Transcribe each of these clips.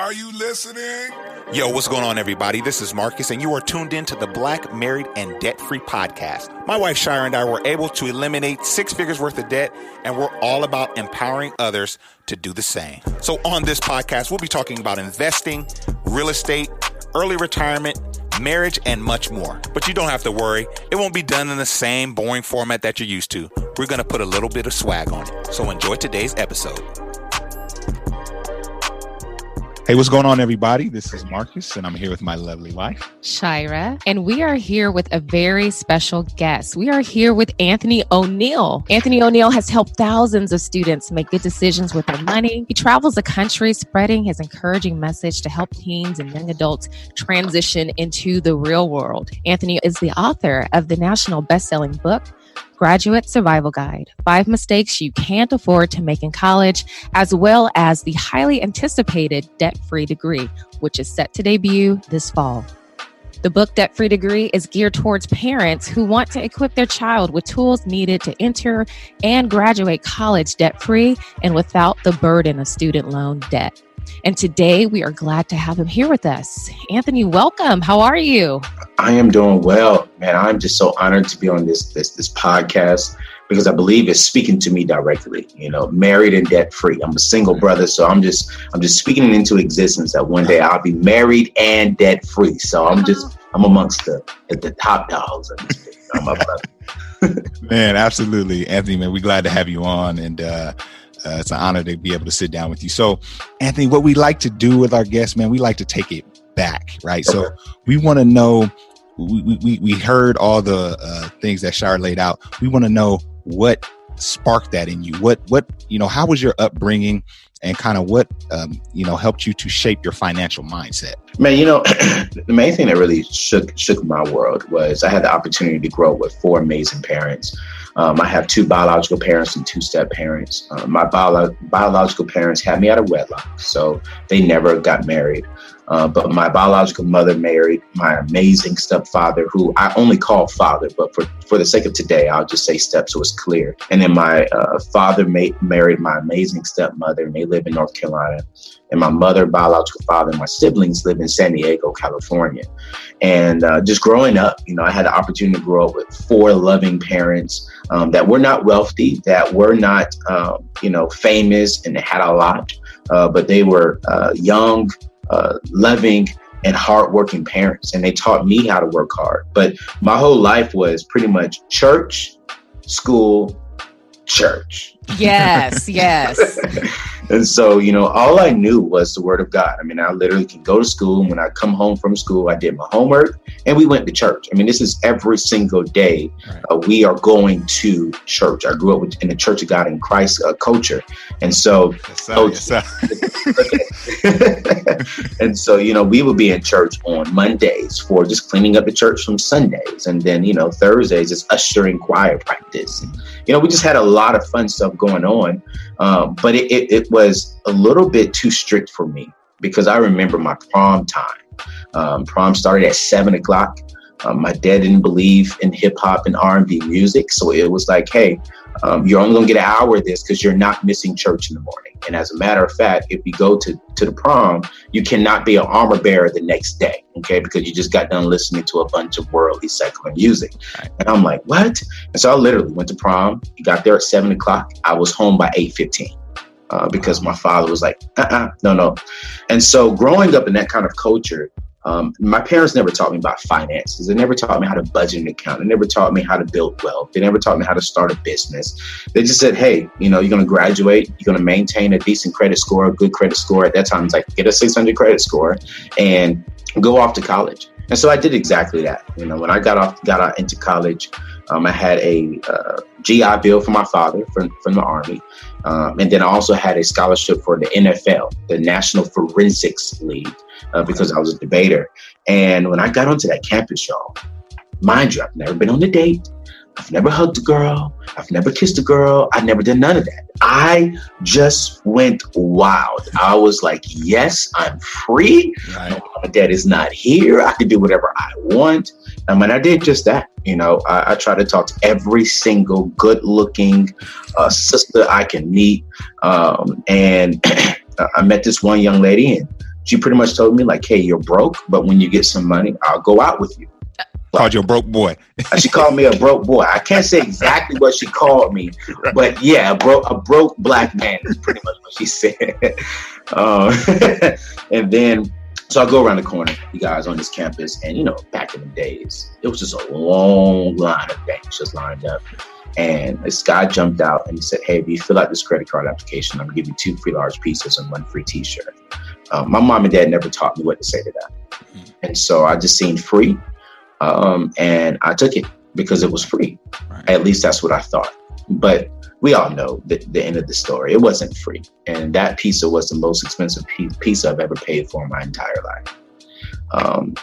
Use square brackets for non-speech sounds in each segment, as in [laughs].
Are you listening? Yo, what's going on, everybody? This is Marcus, and you are tuned in to the Black, Married, and Debt Free podcast. My wife, Shira, and I were able to eliminate six figures worth of debt, and we're all about empowering others to do the same. So, on this podcast, we'll be talking about investing, real estate, early retirement, marriage, and much more. But you don't have to worry, it won't be done in the same boring format that you're used to. We're going to put a little bit of swag on it. So, enjoy today's episode. Hey, what's going on, everybody? This is Marcus, and I'm here with my lovely wife, Shira. And we are here with a very special guest. We are here with Anthony O'Neill. Anthony O'Neill has helped thousands of students make good decisions with their money. He travels the country spreading his encouraging message to help teens and young adults transition into the real world. Anthony is the author of the national best-selling book, Graduate Survival Guide Five Mistakes You Can't Afford to Make in College, as well as the highly anticipated Debt Free Degree, which is set to debut this fall. The book Debt Free Degree is geared towards parents who want to equip their child with tools needed to enter and graduate college debt free and without the burden of student loan debt. And today we are glad to have him here with us. Anthony, welcome. How are you? I am doing well, man. I'm just so honored to be on this this this podcast because I believe it's speaking to me directly. You know, married and debt free. I'm a single brother, so I'm just I'm just speaking into existence that one day I'll be married and debt free. So I'm just I'm amongst the the top dogs. I'm my brother. [laughs] man, absolutely, Anthony. Man, we're glad to have you on, and uh, uh, it's an honor to be able to sit down with you. So, Anthony, what we like to do with our guests, man, we like to take it back, right? Okay. So we want to know. We, we, we heard all the uh, things that Shar laid out. We want to know what sparked that in you. What what you know? How was your upbringing, and kind of what um, you know helped you to shape your financial mindset? Man, you know, [clears throat] the main thing that really shook shook my world was I had the opportunity to grow up with four amazing parents. Um, I have two biological parents and two step parents. Uh, my bio- biological parents had me out of wedlock, so they never got married. Uh, but my biological mother married my amazing stepfather, who I only call father, but for, for the sake of today, I'll just say step so it's clear. And then my uh, father ma- married my amazing stepmother, and they live in North Carolina. And my mother, biological father, and my siblings live in San Diego, California. And uh, just growing up, you know, I had the opportunity to grow up with four loving parents um, that were not wealthy, that were not, um, you know, famous, and had a lot, uh, but they were uh, young uh, loving and hardworking parents, and they taught me how to work hard. But my whole life was pretty much church, school, church. Yes, [laughs] yes. And so, you know, all I knew was the word of God. I mean, I literally can go to school. And when I come home from school, I did my homework and we went to church. I mean, this is every single day. Uh, we are going to church. I grew up with, in the Church of God in Christ uh, culture. And so, sir, [laughs] and so, you know, we would be in church on Mondays for just cleaning up the church from Sundays. And then, you know, Thursdays is ushering choir practice. And, you know, we just had a lot of fun stuff going on. Um, but it, it, it, was a little bit too strict for me because I remember my prom time. Um, prom started at seven o'clock. Um, my dad didn't believe in hip hop and R and B music, so it was like, hey, um, you're only gonna get an hour of this because you're not missing church in the morning. And as a matter of fact, if you go to to the prom, you cannot be an armor bearer the next day, okay? Because you just got done listening to a bunch of worldly secular music. And I'm like, what? And so I literally went to prom. You got there at seven o'clock. I was home by eight fifteen. Uh, because my father was like, uh-uh, no, no. And so growing up in that kind of culture, um, my parents never taught me about finances. They never taught me how to budget an account. They never taught me how to build wealth. They never taught me how to start a business. They just said, hey, you know, you're going to graduate. You're going to maintain a decent credit score, a good credit score. At that time, it's like get a 600 credit score and go off to college. And so I did exactly that. You know, when I got off, got out into college, Um, I had a uh, GI Bill for my father from, from the Army. Um, and then I also had a scholarship for the NFL, the National Forensics League, uh, because I was a debater. And when I got onto that campus, y'all, mind you, I've never been on a date. I've never hugged a girl. I've never kissed a girl. I've never done none of that. I just went wild. I was like, yes, I'm free. Right. My dad is not here. I can do whatever I want. I mean, I did just that. You know, I, I try to talk to every single good looking uh, sister I can meet. Um, and [clears throat] I met this one young lady, and she pretty much told me, like, hey, you're broke, but when you get some money, I'll go out with you. Called you a broke boy. [laughs] she called me a broke boy. I can't say exactly what she called me, [laughs] right. but yeah, a broke a broke black man is pretty much what she said. [laughs] Uh, and then so I go around the corner, you guys, on this campus, and you know, back in the days, it was just a long line of banks just lined up. And this guy jumped out and he said, Hey, if you fill out this credit card application, I'm gonna give you two free large pizzas and one free t shirt. Um, my mom and dad never taught me what to say to that. Mm-hmm. And so I just seen free um, and I took it because it was free. Right. At least that's what I thought. But we all know the, the end of the story. It wasn't free. And that pizza was the most expensive pizza I've ever paid for in my entire life. Um,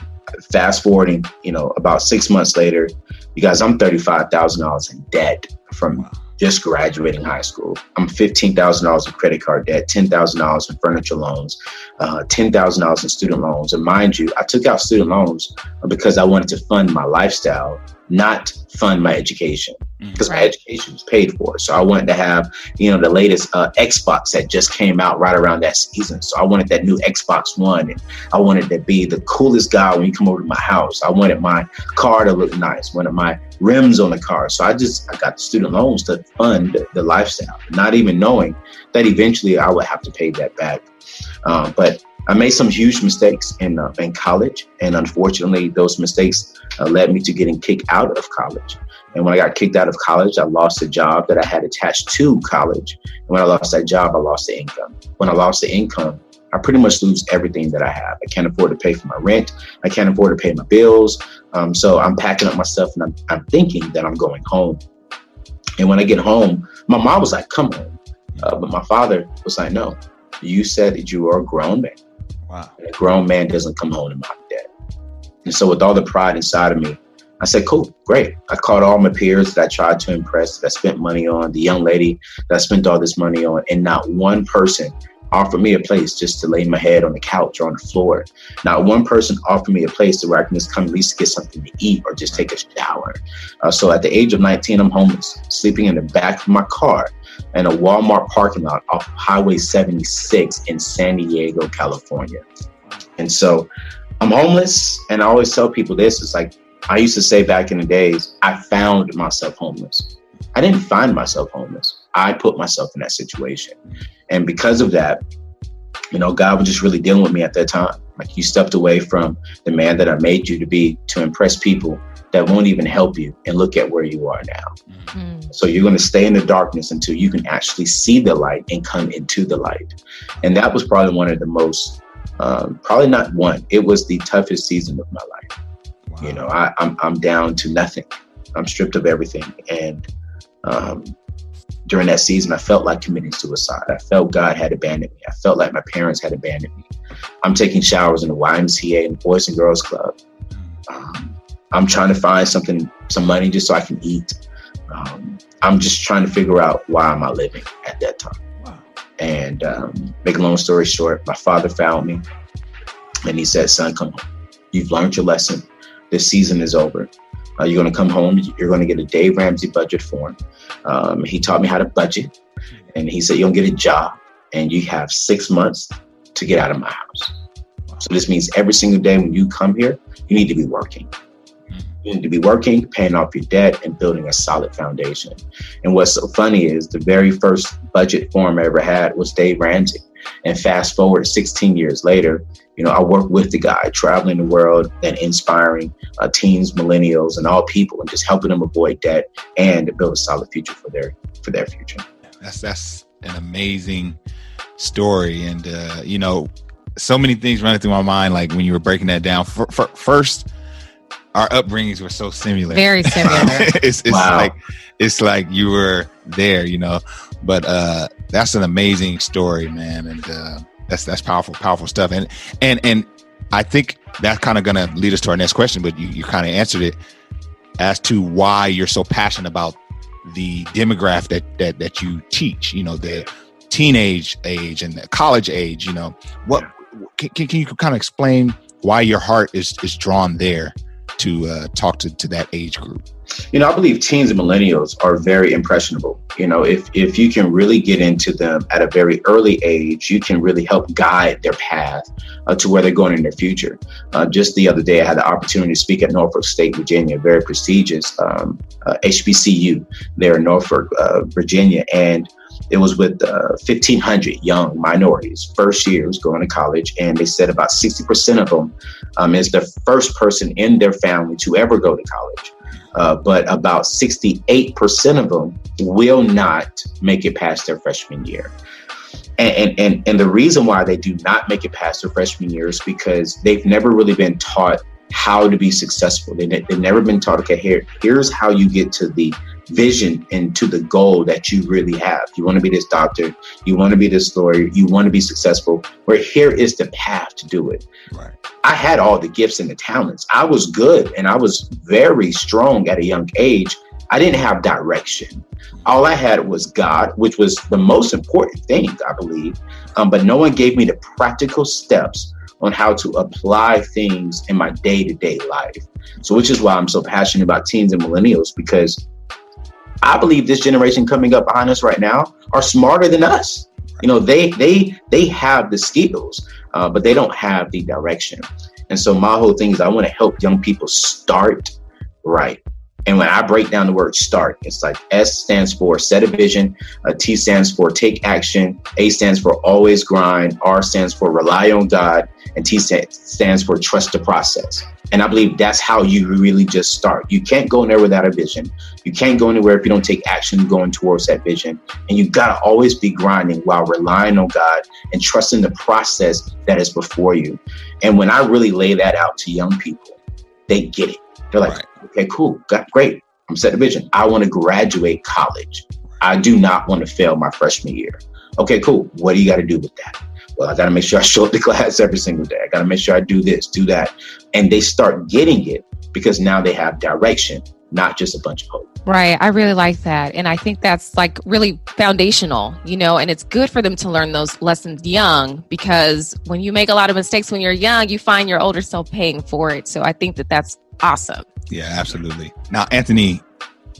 fast forwarding, you know, about six months later, you guys, I'm $35,000 in debt from just graduating high school. I'm $15,000 in credit card debt, $10,000 in furniture loans, uh, $10,000 in student loans. And mind you, I took out student loans because I wanted to fund my lifestyle not fund my education because mm. right. my education was paid for. So I wanted to have, you know, the latest uh, Xbox that just came out right around that season. So I wanted that new Xbox One, and I wanted to be the coolest guy when you come over to my house. I wanted my car to look nice, wanted my rims on the car. So I just I got the student loans to fund the lifestyle, not even knowing that eventually I would have to pay that back. Uh, but I made some huge mistakes in uh, in college, and unfortunately, those mistakes uh, led me to getting kicked out of college. And when I got kicked out of college, I lost a job that I had attached to college. And when I lost that job, I lost the income. When I lost the income, I pretty much lose everything that I have. I can't afford to pay for my rent. I can't afford to pay my bills. Um, so I'm packing up my stuff and I'm, I'm thinking that I'm going home. And when I get home, my mom was like, come home. Uh, but my father was like, no, you said that you are a grown man. Wow. A grown man doesn't come home to mom and dad. And so with all the pride inside of me, I said, cool, great. I called all my peers that I tried to impress, that I spent money on, the young lady that I spent all this money on, and not one person offered me a place just to lay my head on the couch or on the floor. Not one person offered me a place to where I can just come at least get something to eat or just take a shower. Uh, so at the age of 19, I'm homeless, sleeping in the back of my car in a Walmart parking lot off Highway 76 in San Diego, California. And so I'm homeless, and I always tell people this it's like I used to say back in the days, I found myself homeless. I didn't find myself homeless. I put myself in that situation. And because of that, you know, God was just really dealing with me at that time. Like you stepped away from the man that I made you to be to impress people that won't even help you and look at where you are now. Mm-hmm. So you're going to stay in the darkness until you can actually see the light and come into the light. And that was probably one of the most, um, probably not one, it was the toughest season of my life. Wow. You know, I, I'm, I'm down to nothing. I'm stripped of everything. And um, during that season, I felt like committing suicide. I felt God had abandoned me. I felt like my parents had abandoned me. I'm taking showers in the YMCA and Boys and Girls Club. Mm. Um, I'm trying to find something, some money just so I can eat. Um, I'm just trying to figure out why am I living at that time. Wow. And um, make a long story short, my father found me and he said, son, come home. You've learned your lesson. This season is over. Uh, you're going to come home. You're going to get a Dave Ramsey budget form. Um, he taught me how to budget. And he said, you're going to get a job and you have six months to get out of my house. So this means every single day when you come here, you need to be working. You need to be working, paying off your debt, and building a solid foundation. And what's so funny is the very first budget form I ever had was Dave Ramsey. And fast forward 16 years later, you know, I work with the guy, traveling the world and inspiring uh, teens, millennials, and all people, and just helping them avoid debt and build a solid future for their for their future. That's that's an amazing story, and uh, you know, so many things running through my mind. Like when you were breaking that down, for, for, first our upbringings were so similar. Very similar. [laughs] it's it's Wow. like it's like you were there, you know. But uh that's an amazing story, man, and uh that's that's powerful, powerful stuff. And and and I think that's kind of gonna lead us to our next question, but you, you kind of answered it as to why you're so passionate about the demographic that that that you teach, you know, the teenage age and the college age, you know. What can, can can you kind of explain why your heart is is drawn there to uh, talk to, to that age group? You know, I believe teens and millennials are very impressionable. You know, if if you can really get into them at a very early age, you can really help guide their path uh, to where they're going in their future. Uh, just the other day, I had the opportunity to speak at Norfolk State, Virginia, very prestigious um, uh, HBCU there in Norfolk, uh, Virginia, and it was with uh, 1,500 young minorities, first years going to college, and they said about 60% of them um, is the first person in their family to ever go to college. Uh, but about 68% of them will not make it past their freshman year. And, and, and, the reason why they do not make it past their freshman year is because they've never really been taught how to be successful. They, they've never been taught, okay, here, here's how you get to the vision and to the goal that you really have. You want to be this doctor, you want to be this lawyer, you want to be successful, where here is the path to do it. Right. I had all the gifts and the talents. I was good and I was very strong at a young age. I didn't have direction. All I had was God, which was the most important thing, I believe. Um, but no one gave me the practical steps on how to apply things in my day to day life. So, which is why I'm so passionate about teens and millennials because I believe this generation coming up behind us right now are smarter than us. You know, they they they have the skills, uh, but they don't have the direction. And so my whole thing is I want to help young people start right. And when I break down the word start, it's like S stands for set a vision, uh, T stands for take action, A stands for always grind, R stands for rely on God, and T stands for trust the process. And I believe that's how you really just start. You can't go anywhere without a vision. You can't go anywhere if you don't take action going towards that vision. And you got to always be grinding while relying on God and trusting the process that is before you. And when I really lay that out to young people, they get it. They're like, Right. okay, cool, got great. I'm set a vision. I want to graduate college. I do not want to fail my freshman year. Okay, cool. What do you got to do with that? Well, I got to make sure I show up to [laughs] class every single day. I got to make sure I do this, do that. And they start getting it because now they have direction, not just a bunch of hope. Right. I really like that. And I think that's like really foundational, you know, and it's good for them to learn those lessons young because when you make a lot of mistakes when you're young, you find your older self paying for it. So I think that that's awesome. Yeah, absolutely. Now, Anthony,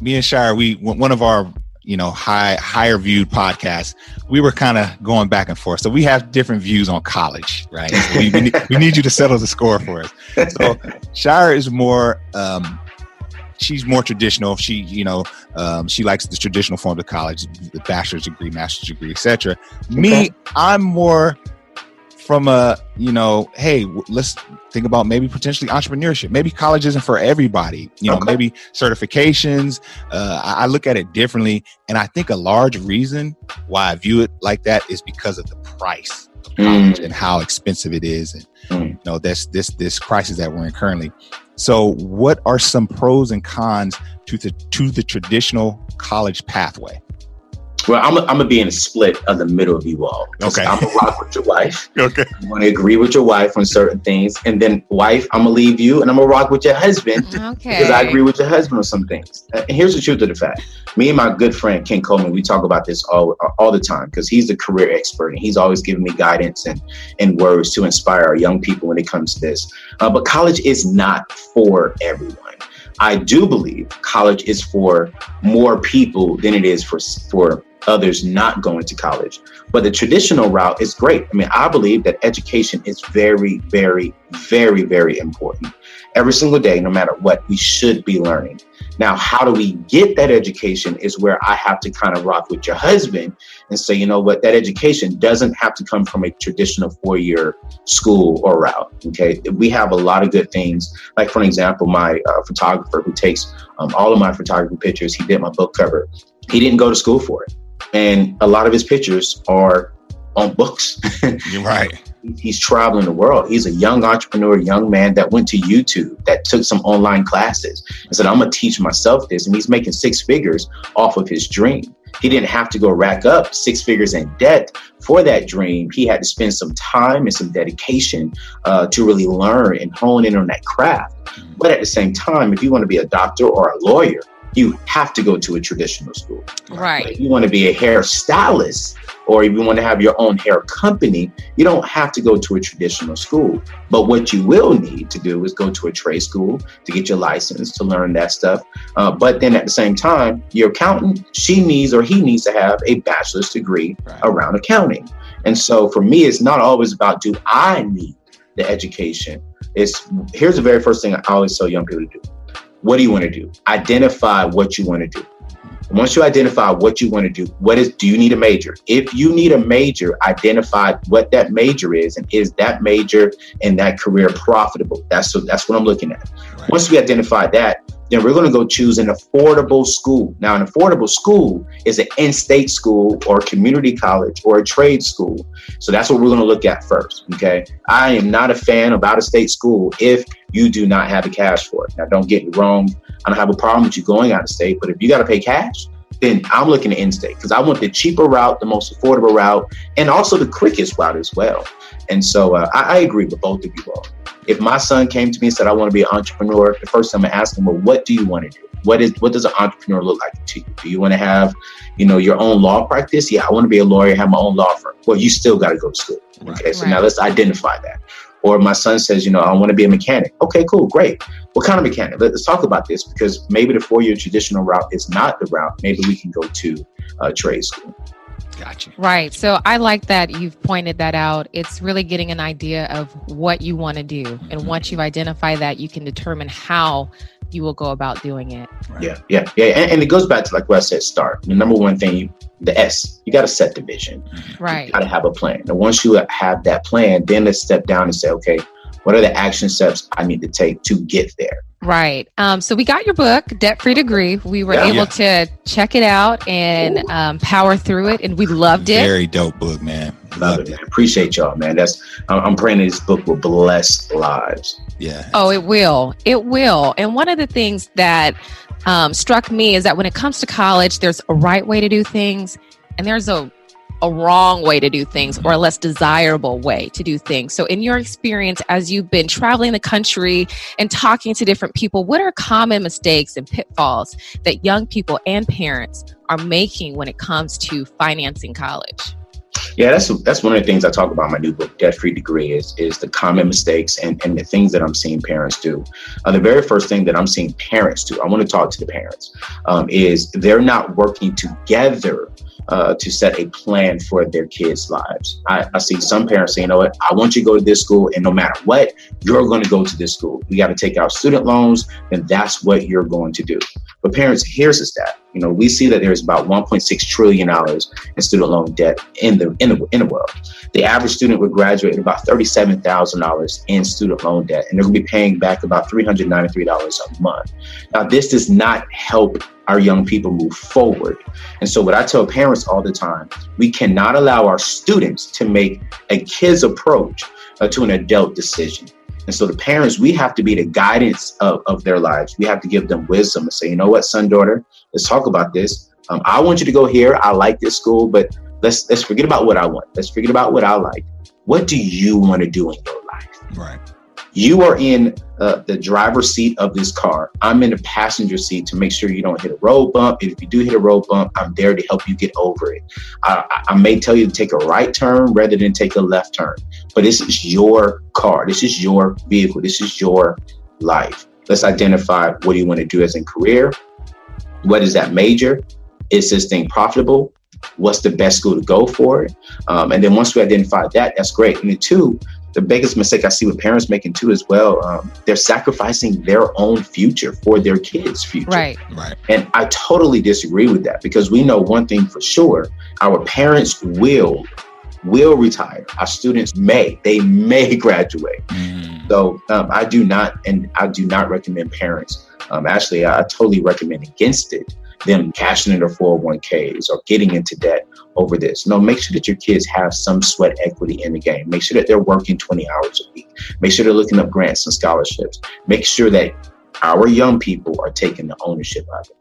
me and Shire, we one of our you know high higher viewed podcasts. We were kind of going back and forth, so we have different views on college, right? So we, we, need, we need you to settle the score for us. So Shire is more. Um, she's more traditional. She, you know, um, she likes the traditional form of college, the bachelor's degree, master's degree, etc. Me, Okay. I'm more from a, you know, hey, let's think about maybe potentially entrepreneurship. Maybe college isn't for everybody. You know, Okay. maybe certifications. Uh, I, look at it differently, and I think a large reason why I view it like that is because of the price of college Mm. and how expensive it is, and Mm. you know, this this this crisis that we're in currently. So, what are some pros and cons to the to the traditional college pathway? Well, I'm, I'm gonna be in a split of the middle of you all. Okay. I'm gonna rock with your wife. Okay. I'm gonna agree with your wife on certain things, and then wife, I'm gonna leave you, and I'm gonna rock with your husband [laughs] Okay. because I agree with your husband on some things. And here's the truth of the fact: me and my good friend Ken Coleman, we talk about this all all the time because he's the career expert and he's always giving me guidance and and words to inspire our young people when it comes to this. Uh, but college is not for everyone. I do believe college is for more people than it is for for others not going to college. But the traditional route is great. I mean, I believe that education is very, very, very, very important. Every single day, no matter what, we should be learning. Now, how do we get that education is where I have to kind of rock with your husband and say, you know what, that education doesn't have to come from a traditional four year school or route. Okay. We have a lot of good things. Like, for example, my uh, photographer who takes um, all of my photography pictures, he did my book cover. He didn't go to school for it. And a lot of his pictures are on books. [laughs] You're right. he's traveling the world. He's a young entrepreneur, young man that went to YouTube, that took some online classes and said, I'm going to teach myself this. And he's making six figures off of his dream. He didn't have to go rack up six figures in debt for that dream. He had to spend some time and some dedication uh, to really learn and hone in on that craft. But at the same time, if you want to be a doctor or a lawyer, you have to go to a traditional school. Right. If you want to be a hairstylist or if you want to have your own hair company, you don't have to go to a traditional school. But what you will need to do is go to a trade school to get your license to learn that stuff. Uh, but then at the same time, your accountant, she needs or he needs to have a bachelor's degree right. around accounting. And so for me, it's not always about do I need the education. It's here's the very first thing I always tell young people to do what do you want to do? Identify what you want to do. Once you identify what you want to do, what is do you need a major? If you need a major, identify what that major is and is that major and that career profitable? That's so that's what I'm looking at. Right. Once we identify that, then we're going to go choose an affordable school. Now, an affordable school is an in-state school or community college or a trade school. So that's what we're going to look at first. Okay. I am not a fan of out-of-state school if you do not have the cash for it. Now, don't get me wrong. I don't have a problem with you going out of state, but if you got to pay cash, then I'm looking at in-state because I want the cheaper route, the most affordable route, and also the quickest route as well. And so uh, I, I, agree with both of you all. If my son came to me and said, I want to be an entrepreneur, the first time I ask him, well, what do you want to do? What is what does an entrepreneur look like to you? Do you want to have, you know, your own law practice? Yeah, I want to be a lawyer, have my own law firm. Well, you still got to go to school. Okay, so right. now let's identify that. Or my son says, you know, I want to be a mechanic. Okay, cool, great. What kind of mechanic? Let's talk about this because maybe the four year traditional route is not the route. Maybe we can go to uh, trade school. Gotcha. Right. So I like that you've pointed that out. It's really getting an idea of what you want to do. And mm-hmm. once you identify that, you can determine how you will go about doing it. Right. Yeah, yeah, yeah. And, and, it goes back to like what I said, start. The number one thing, the S, you got to set the vision. Mm-hmm. Right. You got to have a plan. And once you have that plan, then let's step down and say, okay, what are the action steps I need to take to get there? Right. Um, so we got your book, Debt Free Degree. We were yeah, able yeah. to check it out and um, power through it, and we loved it. Very dope book, man. Love it, man. Appreciate y'all, man. That's I'm praying this book will bless lives. Yeah. Oh, it will. It will. And one of the things that um, struck me is that when it comes to college, there's a right way to do things, and there's a a wrong way to do things or a less desirable way to do things. So, in your experience, as you've been traveling the country and talking to different people, what are common mistakes and pitfalls that young people and parents are making when it comes to financing college? Yeah, that's that's one of the things I talk about in my new book, Debt Free Degree, is is the common mistakes and, and the things that I'm seeing parents do. Uh, the very first thing that I'm seeing parents do, I want to talk to the parents, um, is they're not working together uh, to set a plan for their kids' lives. I, I, see some parents saying, you know what, I want you to go to this school, and no matter what, you're going to go to this school. We got to take out student loans, and that's what you're going to do. But parents, here's the stat. You know, we see that there's about 1.6 trillion dollars in student loan debt in the in the in the world. The average student would graduate about thirty-seven thousand dollars in student loan debt, and they're going to be paying back about three hundred ninety-three dollars a month. Now, this does not help our young people move forward. And so, what I tell parents all the time, we cannot allow our students to make a kid's approach to an adult decision. And so, the parents, we have to be the guidance of, of their lives. We have to give them wisdom and say, you know what, son, daughter, let's talk about this. Um, I want you to go here. I like this school, but let's let's forget about what I want. Let's forget about what I like. What do you want to do in your life? Right. You are in uh, the driver's seat of this car. I'm in the passenger seat to make sure you don't hit a road bump. If you do hit a road bump, I'm there to help you get over it. I, I may tell you to take a right turn rather than take a left turn, but this is your car. This is your vehicle. This is your life. Let's identify what do you want to do as a career? What is that major? Is this thing profitable? What's the best school to go for? Um, and then once we identify that, that's great. And then two, the biggest mistake I see with parents making too as well, um, they're sacrificing their own future for their kids' future. Right. Right. And I totally disagree with that because we know one thing for sure: our parents will will retire. Our students may they may [laughs] graduate. Mm. So um, I do not, and I do not recommend parents. Um, actually, I, I totally recommend against it them cashing in their 401ks or getting into debt over this. No, make sure that your kids have some sweat equity in the game. Make sure that they're working 20 hours a week. Make sure they're looking up grants and scholarships. Make sure that our young people are taking the ownership of it.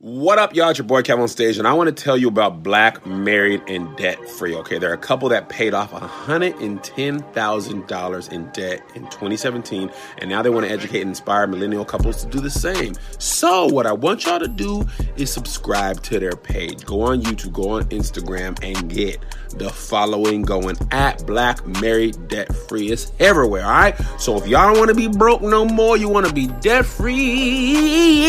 What up, y'all? It's your boy Kevin on stage, and I want to tell you about Black Married and Debt Free. Okay, there are a couple that paid off $110,000 in debt in 2017, and now they want to educate and inspire millennial couples to do the same. So, what I want y'all to do is subscribe to their page. Go on YouTube, go on Instagram, and get the following going at Black Married Debt Free. It's everywhere, all right? So, if y'all don't want to be broke no more, you want to be debt free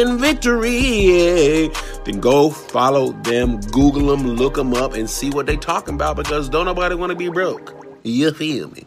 in victory then go follow them, Google them, look them up, and see what they talking about because don't nobody want to be broke. You feel me?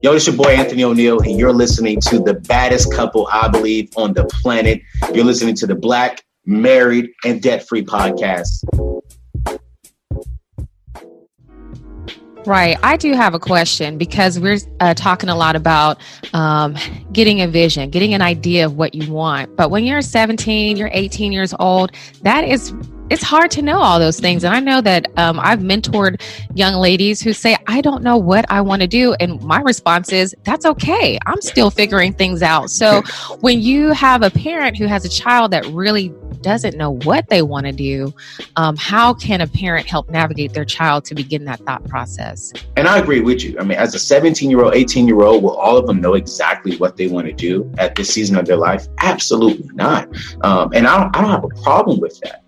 Yo, it's your boy Anthony O'Neill, and you're listening to the baddest couple, I believe, on the planet. You're listening to the Black, Married, and Debt Free podcast. Right. I do have a question because we're uh, talking a lot about um, getting a vision, getting an idea of what you want. But when you're 17, you're 18 years old, that is it's hard to know all those things. And I know that um, I've mentored young ladies who say, I don't know what I want to do. And my response is, that's okay. I'm still figuring things out. So [laughs] when you have a parent who has a child that really doesn't know what they want to do, um, how can a parent help navigate their child to begin that thought process? And I agree with you. I mean, as a 17 year old, 18 year old, will all of them know exactly what they want to do at this season of their life? Absolutely not. Um, and I don't, I don't have a problem with that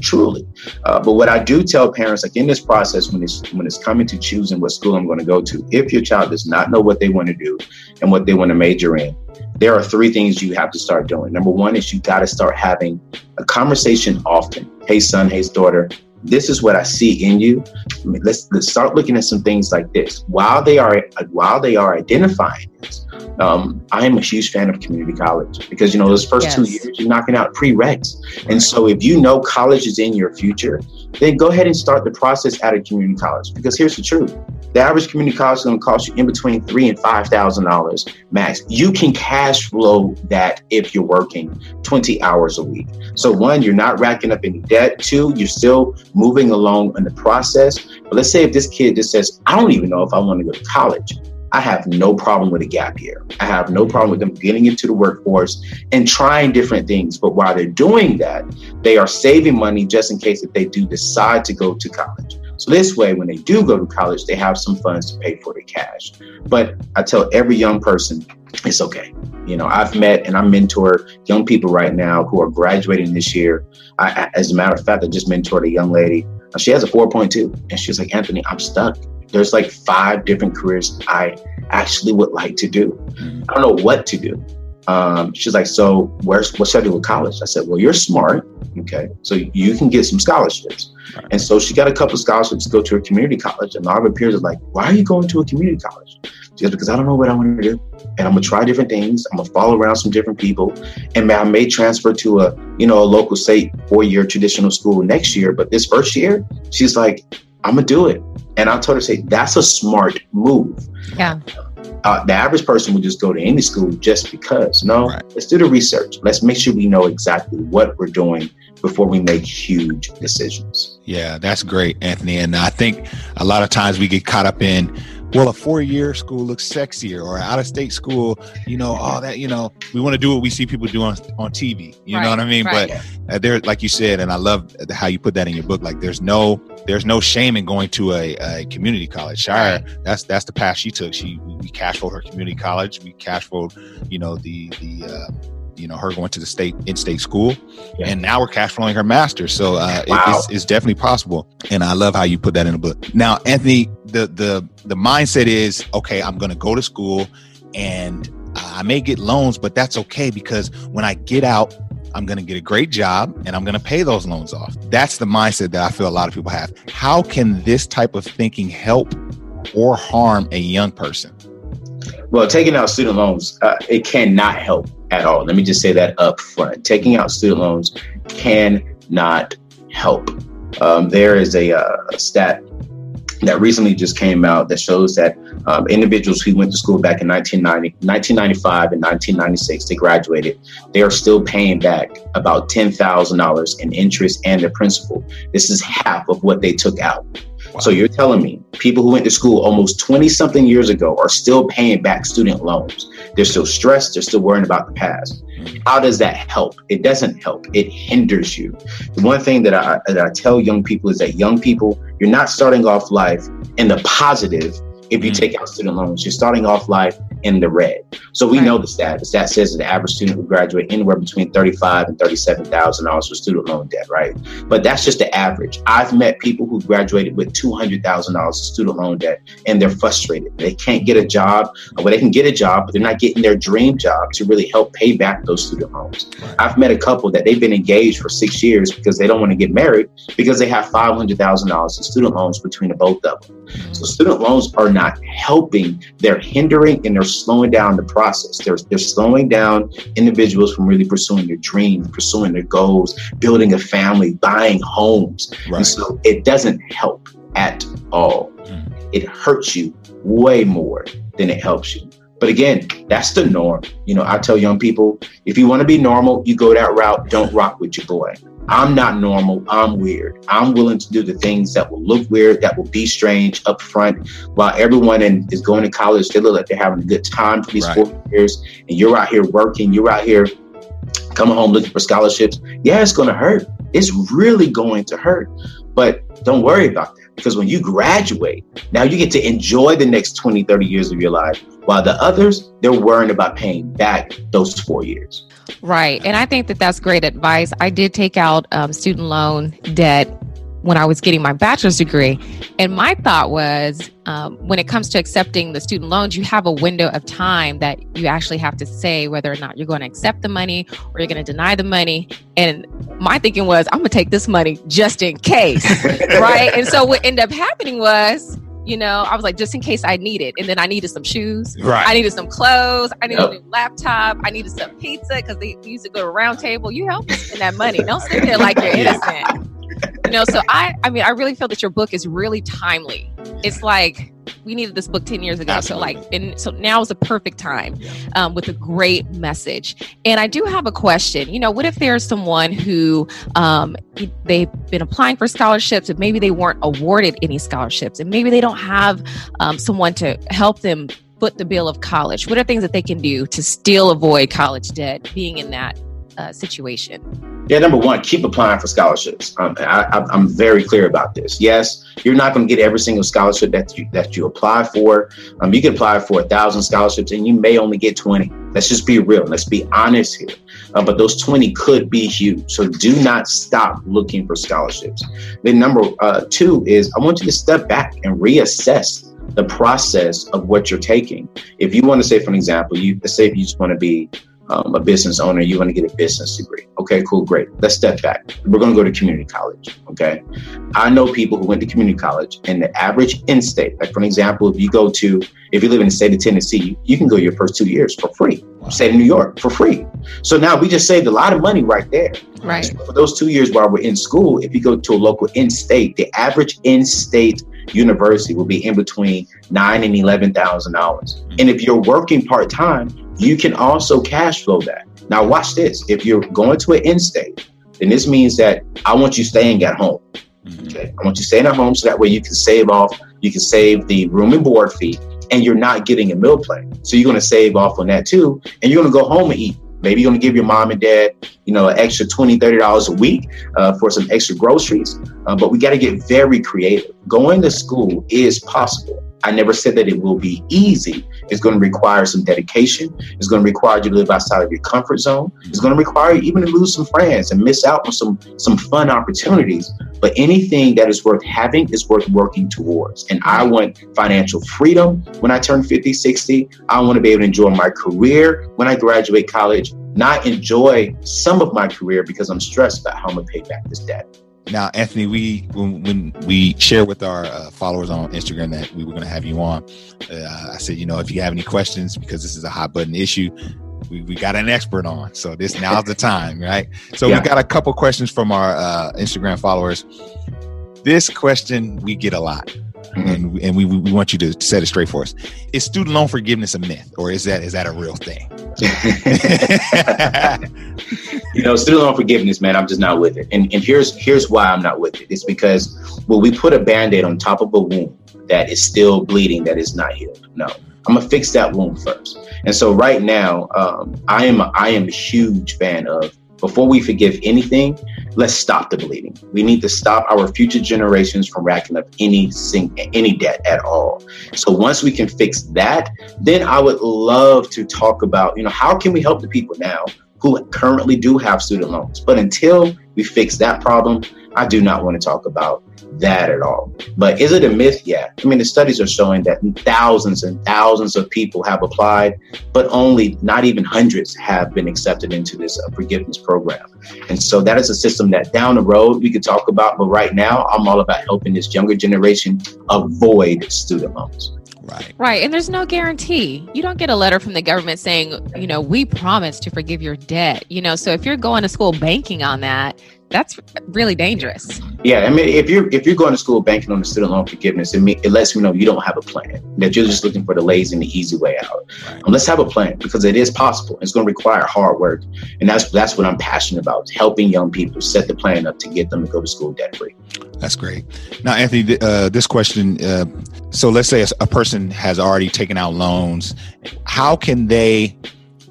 truly. Uh, but what I do tell parents, like in this process, when it's when it's coming to choosing what school I'm going to go to, if your child does not know what they want to do and what they want to major in, there are three things you have to start doing. Number one is you got to start having a conversation often. Hey, son. Hey, daughter. This is what I see in you. I mean, let's let's start looking at some things like this. While they are while they are identifying this, um, I am a huge fan of community college because you know those first yes. two years you're knocking out prereqs, and so if you know college is in your future, then go ahead and start the process at a community college. Because here's the truth: the average community college is going to cost you in between three and five thousand dollars max. You can cash flow that if you're working 20 hours a week. So one, you're not racking up any debt. Two, you're still moving along in the process. But let's say if this kid just says, "I don't even know if I want to go to college." I have no problem with a gap year. I have no problem with them getting into the workforce and trying different things. But while they're doing that, they are saving money just in case if they do decide to go to college. So this way, when they do go to college, they have some funds to pay for the cash. But I tell every young person, it's okay. You know, I've met and I mentor young people right now who are graduating this year. I, as a matter of fact, I just mentored a young lady. She has a 4.2, and she's like, Anthony, I'm stuck there's like five different careers I actually would like to do. Mm-hmm. I don't know what to do. Um, she's like, so where's what should I do with college? I said, well, you're smart, okay, so you can get some scholarships. Right. And so she got a couple of scholarships to go to a community college. And all of her peers are like, why are you going to a community college? She goes, because I don't know what I want to do, and I'm gonna try different things. I'm gonna follow around some different people, and I may transfer to a you know a local state four year traditional school next year. But this first year, she's like, I'm gonna do it. And I told her, say, that's a smart move. Yeah. Uh, the average person would just go to any school just because. No, right. let's do the research. Let's make sure we know exactly what we're doing before we make huge decisions. Yeah, that's great, Anthony. And I think a lot of times we get caught up in well, a four year school looks sexier or out of state school, you know, all that, you know, we want to do what we see people do on, on TV. You right, know what I mean? Right. But uh, there, like you said, and I love how you put that in your book, like there's no, there's no shame in going to a, a community college. Shire, right. that's, that's the path she took. She, we cash flowed her community college. We cash flowed, you know, the, the, uh, you know her going to the state in-state school yeah. and now we're cash flowing her master so uh, wow. it, it's, it's, definitely possible and i love how you put that in the book now anthony the the the mindset is okay i'm going to go to school and I may get loans, but that's okay because when I get out, I'm going to get a great job and I'm going to pay those loans off. That's the mindset that I feel a lot of people have. How can this type of thinking help or harm a young person? Well, taking out student loans, uh, it cannot help at all. Let me just say that up front. Taking out student loans cannot help. Um, there is a, uh, a stat that recently just came out that shows that um, individuals who went to school back in 1990, 1995 and 1996, they graduated, they are still paying back about $10,000 in interest and the principal. This is half of what they took out. Wow. So you're telling me people who went to school almost 20 something years ago are still paying back student loans. They're still stressed. They're still worrying about the past. How does that help? It doesn't help. It hinders you. The one thing that I, that I tell young people is that young people, you're not starting off life in the positive if you mm. take out student loans. You're starting off life in the red. So we right. know the stat. The stat says that the average student will graduate anywhere between thirty-five and thirty-seven thousand dollars for student loan debt, right? But that's just the average. I've met people who graduated with two hundred thousand dollars of student loan debt, and they're frustrated. They can't get a job, or they can get a job, but they're not getting their dream job to really help pay back those student loans. Right. I've met a couple that they've been engaged for six years because they don't want to get married because they have five hundred thousand dollars in student loans between the both of them. So student loans are not helping; they're hindering and they're slowing down the process. They're, they're slowing down individuals from really pursuing their dreams, pursuing their goals, building a family, buying homes. Right. And so it doesn't help at all. Mm. It hurts you way more than it helps you. But again, that's the norm. You know, I tell young people if you want to be normal, you go that route. Don't rock with your boy. I'm not normal. I'm weird. I'm willing to do the things that will look weird, that will be strange up front. While everyone in, is going to college, they look like they're having a good time for these right. four years, and you're out here working. You're out here coming home looking for scholarships. Yeah, it's going to hurt. It's really going to hurt. But don't worry about that because when you graduate, now you get to enjoy the next 20, 30 years of your life, while the others, they're worrying about paying back those four years. Right. And I think that that's great advice. I did take out um, student loan debt when I was getting my bachelor's degree. And my thought was um, when it comes to accepting the student loans, you have a window of time that you actually have to say whether or not you're going to accept the money or you're going to deny the money. And my thinking was, I'm going to take this money just in case. [laughs] right. And so what ended up happening was, you know, I was like, just in case I need it. And then I needed some shoes. Right. I needed some clothes. I needed yep. a new laptop. I needed some pizza because they used to go to round table. You help me spend that money. [laughs] Don't sit there like you're innocent. you know, so I I mean, I really feel that your book is really timely. It's like we needed this book 10 years ago. Absolutely. So like and so now is the perfect time um, with a great message. And I do have a question. You know, what if there's someone who um, they've been applying for scholarships and maybe they weren't awarded any scholarships and maybe they don't have um, someone to help them foot the bill of college? What are things that they can do to still avoid college debt being in that uh, situation? Yeah, number one, keep applying for scholarships. Um, I, am very clear about this. Yes, you're not going to get every single scholarship that you that you apply for. Um, you can apply for a thousand scholarships, and you may only get 20. Let's just be real. Let's be honest here. Uh, but those 20 could be huge. So do not stop looking for scholarships. Then number uh, two is I want you to step back and reassess the process of what you're taking. If you want to say, for an example, you say if you just want to be um, a business owner, you want to get a business degree. Okay, cool, great. Let's step back. We're going to go to community college. Okay. I know people who went to community college and the average in state, like for an example, if you go to, if you live in the state of Tennessee, you can go your first two years for free. Wow. State of New York for free. So now we just saved a lot of money right there. Right. So for those two years while we're in school, if you go to a local in state, the average in state university will be in between nine and eleven thousand dollars. And if you're working part time, you can also cash flow that. Now, watch this. If you're going to an in state, then this means that I want you staying at home. Mm-hmm. Okay. I want you staying at home so that way you can save off, you can save the room and board fee, and you're not getting a meal plan. So you're going to save off on that too, and you're going to go home and eat. Maybe you're going to give your mom and dad, you know, an extra $20, $30 a week uh, for some extra groceries. Uh, but we got to get very creative. Going to school is possible. I never said that it will be easy. It's going to require some dedication. It's going to require you to live outside of your comfort zone. It's going to require you even to lose some friends and miss out on some some fun opportunities. But anything that is worth having is worth working towards. And I want financial freedom when I turn 50, 60. I want to be able to enjoy my career when I graduate college, not enjoy some of my career because I'm stressed about how I'm going to pay back this debt. Now, Anthony, we when, when we share with our uh, followers on Instagram that we were going to have you on, uh, I said, you know, if you have any questions, because this is a hot button issue, we, we got an expert on. So this now's the time, right? So yeah. we got a couple questions from our uh, Instagram followers. This question we get a lot. And, and we, we want you to set it straight for us. Is student loan forgiveness a myth, or is that is that a real thing? [laughs] [laughs] you know, student loan forgiveness, man, I'm just not with it. And and here's here's why I'm not with it. It's because well, we put a band-aid on top of a wound that is still bleeding, that is not healed. No. I'm gonna fix that wound first. And so right now, um, I am I am a huge fan of before we forgive anything, let's stop the bleeding. We need to stop our future generations from racking up any sing- any debt at all. So once we can fix that, then I would love to talk about, you know, how can we help the people now who currently do have student loans? But until we fix that problem, I do not want to talk about that at all. But is it a myth? Yeah. I mean, the studies are showing that thousands and thousands of people have applied, but only not even hundreds have been accepted into this uh, forgiveness program. And so that is a system that down the road we could talk about. But right now, I'm all about helping this younger generation avoid student loans. Right. Right. And there's no guarantee. You don't get a letter from the government saying, you know, we promise to forgive your debt. You know, so if you're going to school banking on that, that's really dangerous. Yeah, I mean, if you're if you're going to school banking on the student loan forgiveness, it, me, it lets me know you don't have a plan. That you're just looking for the lazy and the easy way out. Right. Um, let's have a plan because it is possible. It's going to require hard work, and that's that's what I'm passionate about: helping young people set the plan up to get them to go to school debt free. That's great. Now, Anthony, uh, this question. Uh, so, let's say a, a person has already taken out loans. How can they?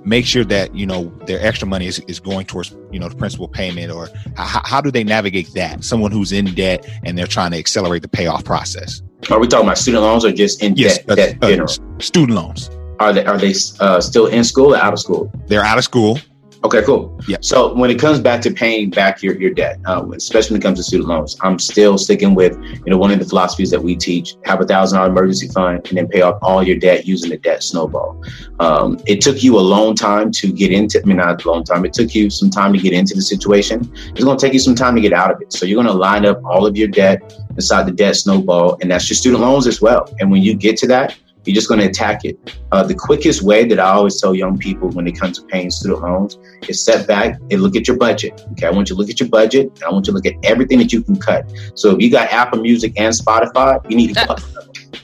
make sure that you know their extra money is, is going towards you know the principal payment or how, how do they navigate that someone who's in debt and they're trying to accelerate the payoff process are we talking about student loans or just in yes, debt, debt uh, general? student loans are they are they uh, still in school or out of school they're out of school Okay, cool. Yeah. So when it comes back to paying back your, your debt, um, especially when it comes to student loans, I'm still sticking with, you know, one of the philosophies that we teach, have a thousand dollar emergency fund and then pay off all your debt using the debt snowball. Um, it took you a long time to get into, I mean, not a long time. It took you some time to get into the situation. It's going to take you some time to get out of it. So you're going to line up all of your debt inside the debt snowball and that's your student loans as well. And when you get to that, you're just going to attack it. Uh, the quickest way that I always tell young people when it comes to paying student loans is set back and look at your budget. Okay, I want you to look at your budget and I want you to look at everything that you can cut. So if you got Apple Music and Spotify, you need to [laughs] cut.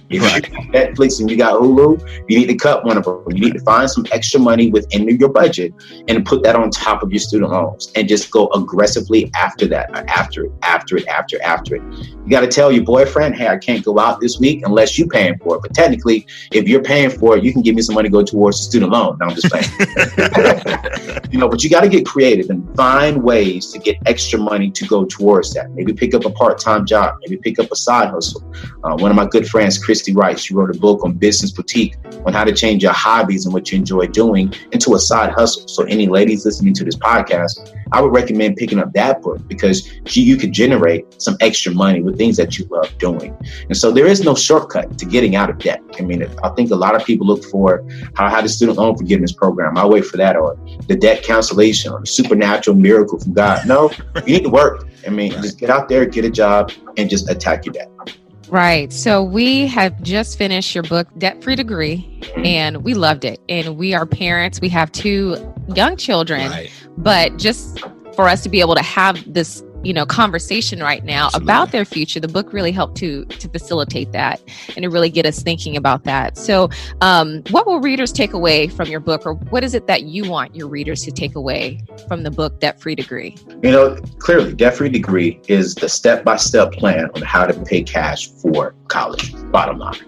If right. you got Netflix and you got Hulu, you need to cut one of them. You need to find some extra money within your budget and put that on top of your student loans and just go aggressively after that, after it, after it, after, after it. You got to tell your boyfriend, hey, I can't go out this week unless you're paying for it. But technically, if you're paying for it, you can give me some money to go towards the student loan. No, I'm just playing. [laughs] you know, but you got to get creative and find ways to get extra money to go towards that. Maybe pick up a part-time job. Maybe pick up a side hustle. Uh, one of my good friends, Christy Wright, she wrote a book on business boutique on how to change your hobbies and what you enjoy doing into a side hustle. So any ladies listening to this podcast, I would recommend picking up that book because you, you could generate some extra money with things that you love doing. And so there is no shortcut to getting out of debt. I mean, I think a lot of people look for how, how the student loan forgiveness program. I wait for that or the debt cancellation or the supernatural miracle from God. No, you need to work. I mean, just get out there, get a job, and just attack your debt. Right. So we have just finished your book, Debt Free Degree, and we loved it. And we are parents. We have two young children, right. but just for us to be able to have this you know conversation right now Absolutely. about their future the book really helped to to facilitate that and to really get us thinking about that. So um, what will readers take away from your book or what is it that you want your readers to take away from the book debt free degree? You know clearly debt free degree is the step-by-step plan on how to pay cash for college bottom line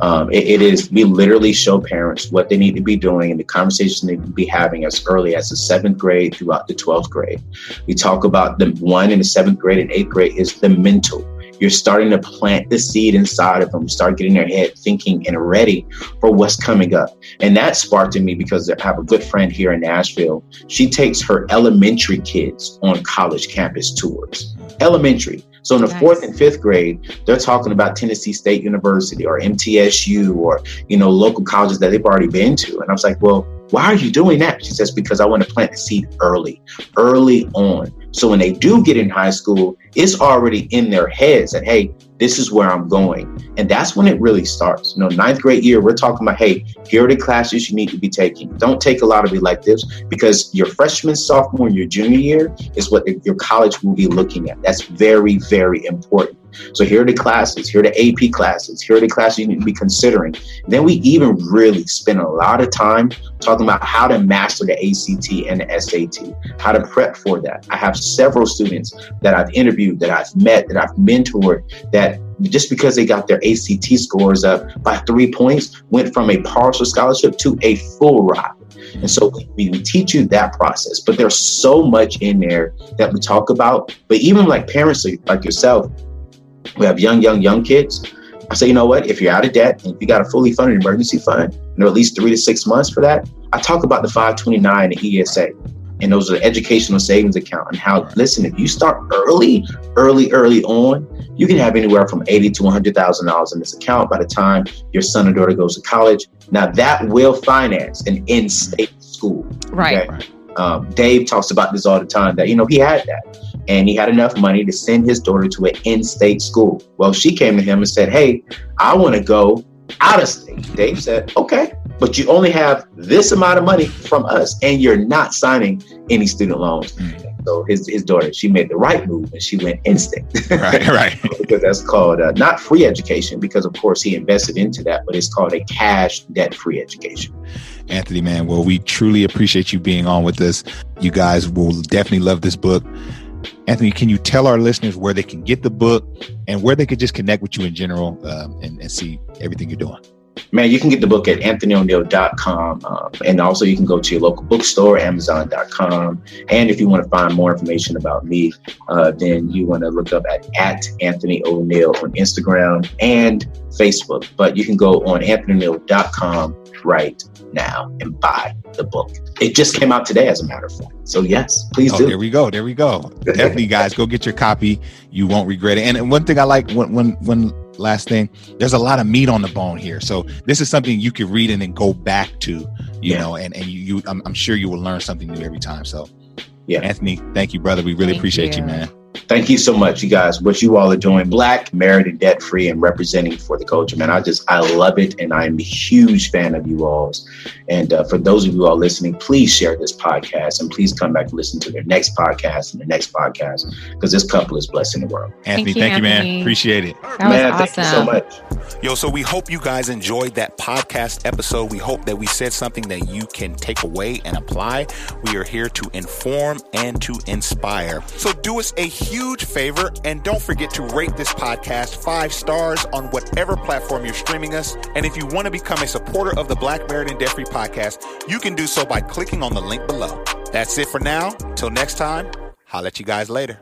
um, it, it is, we literally show parents what they need to be doing and the conversation they need to be having as early as the seventh grade throughout the 12th grade. We talk about the one in the seventh grade and eighth grade is the mental you're starting to plant the seed inside of them, start getting their head thinking and ready for what's coming up. And that sparked in me because I have a good friend here in Nashville. She takes her elementary kids on college campus tours. Elementary. So in the nice. fourth and fifth grade, they're talking about Tennessee State University or MTSU or, you know, local colleges that they've already been to. And I was like, well, why are you doing that? She says, because I want to plant the seed early, early on. So when they do get in high school, it's already in their heads that, hey, this is where I'm going. And that's when it really starts. You know, ninth grade year, we're talking about, hey, here are the classes you need to be taking. Don't take a lot of electives because your freshman, sophomore, your junior year is what your college will be looking at. That's very, very important. So here are the classes, here are the AP classes, here are the classes you need to be considering. then we even really spend a lot of time talking about how to master the ACT and the SAT, how to prep for that. I have several students that I've interviewed, that I've met, that I've mentored, that just because they got their ACT scores up by three points, went from a partial scholarship to a full ride. And so we, we teach you that process, but there's so much in there that we talk about. But even like parents like yourself, we have young, young, young kids. I say, you know what? If you're out of debt and you got a fully funded emergency fund, know, at least three to six months for that, I talk about the 529 and the ESA. And those are educational savings account and how, listen, if you start early, early, early on, you can have anywhere from eighty to one hundred thousand dollars in this account by the time your son or daughter goes to college. Now that will finance an in-state school. Right. Okay? Um, Dave talks about this all the time. That you know he had that and he had enough money to send his daughter to an in-state school. Well, she came to him and said, "Hey, I want to go out of state." Dave said, "Okay, but you only have this amount of money from us, and you're not signing any student loans." Mm-hmm. So his his daughter, she made the right move and she went in-state. right, [laughs] right. because that's called uh, not free education, because of course he invested into that, but it's called a cash debt-free education. Anthony, man, well, we truly appreciate you being on with us. You guys will definitely love this book. Anthony, can you tell our listeners where they can get the book and where they could just connect with you in general um, and, and, see everything you're doing? Man, you can get the book at anthonyoneal.com. Um, and also, you can go to your local bookstore, amazon.com. And if you want to find more information about me, uh, then you want to look up at, at Anthony ONeal on Instagram and Facebook. But you can go on anthonyoneal.com right now and buy the book. It just came out today, as a matter of fact. So yes, please oh, do. There we go. There we go. [laughs] Definitely, guys, go get your copy. You won't regret it. And one thing I like, one, one, one last thing, there's a lot of meat on the bone here. So this is something you could read and then go back to, you yeah. know, and and you, you I'm, I'm, sure you will learn something new every time. So, yeah, Anthony, thank you, brother. We really thank appreciate you. you, man. Thank you so much, you guys. What you all are doing, black, married, and debt free, and representing for the culture, man. I just, I love it. And I'm a huge fan of you all's. And uh, for those of you all listening, please share this podcast and please come back and listen to their next podcast and the next podcast because this couple is blessing the world. Anthony, thank you, thank you man. Appreciate it. That man, awesome. thank you so much. Yo, so we hope you guys enjoyed that podcast episode. We hope that we said something that you can take away and apply. We are here to inform and to inspire. So do us a huge favor and don't forget to rate this podcast five stars on whatever platform you're streaming us. And if you want to become a supporter of the Black Married and Debt podcast, you can do so by clicking on the link below. That's it for now. Till next time, I'll let you guys later.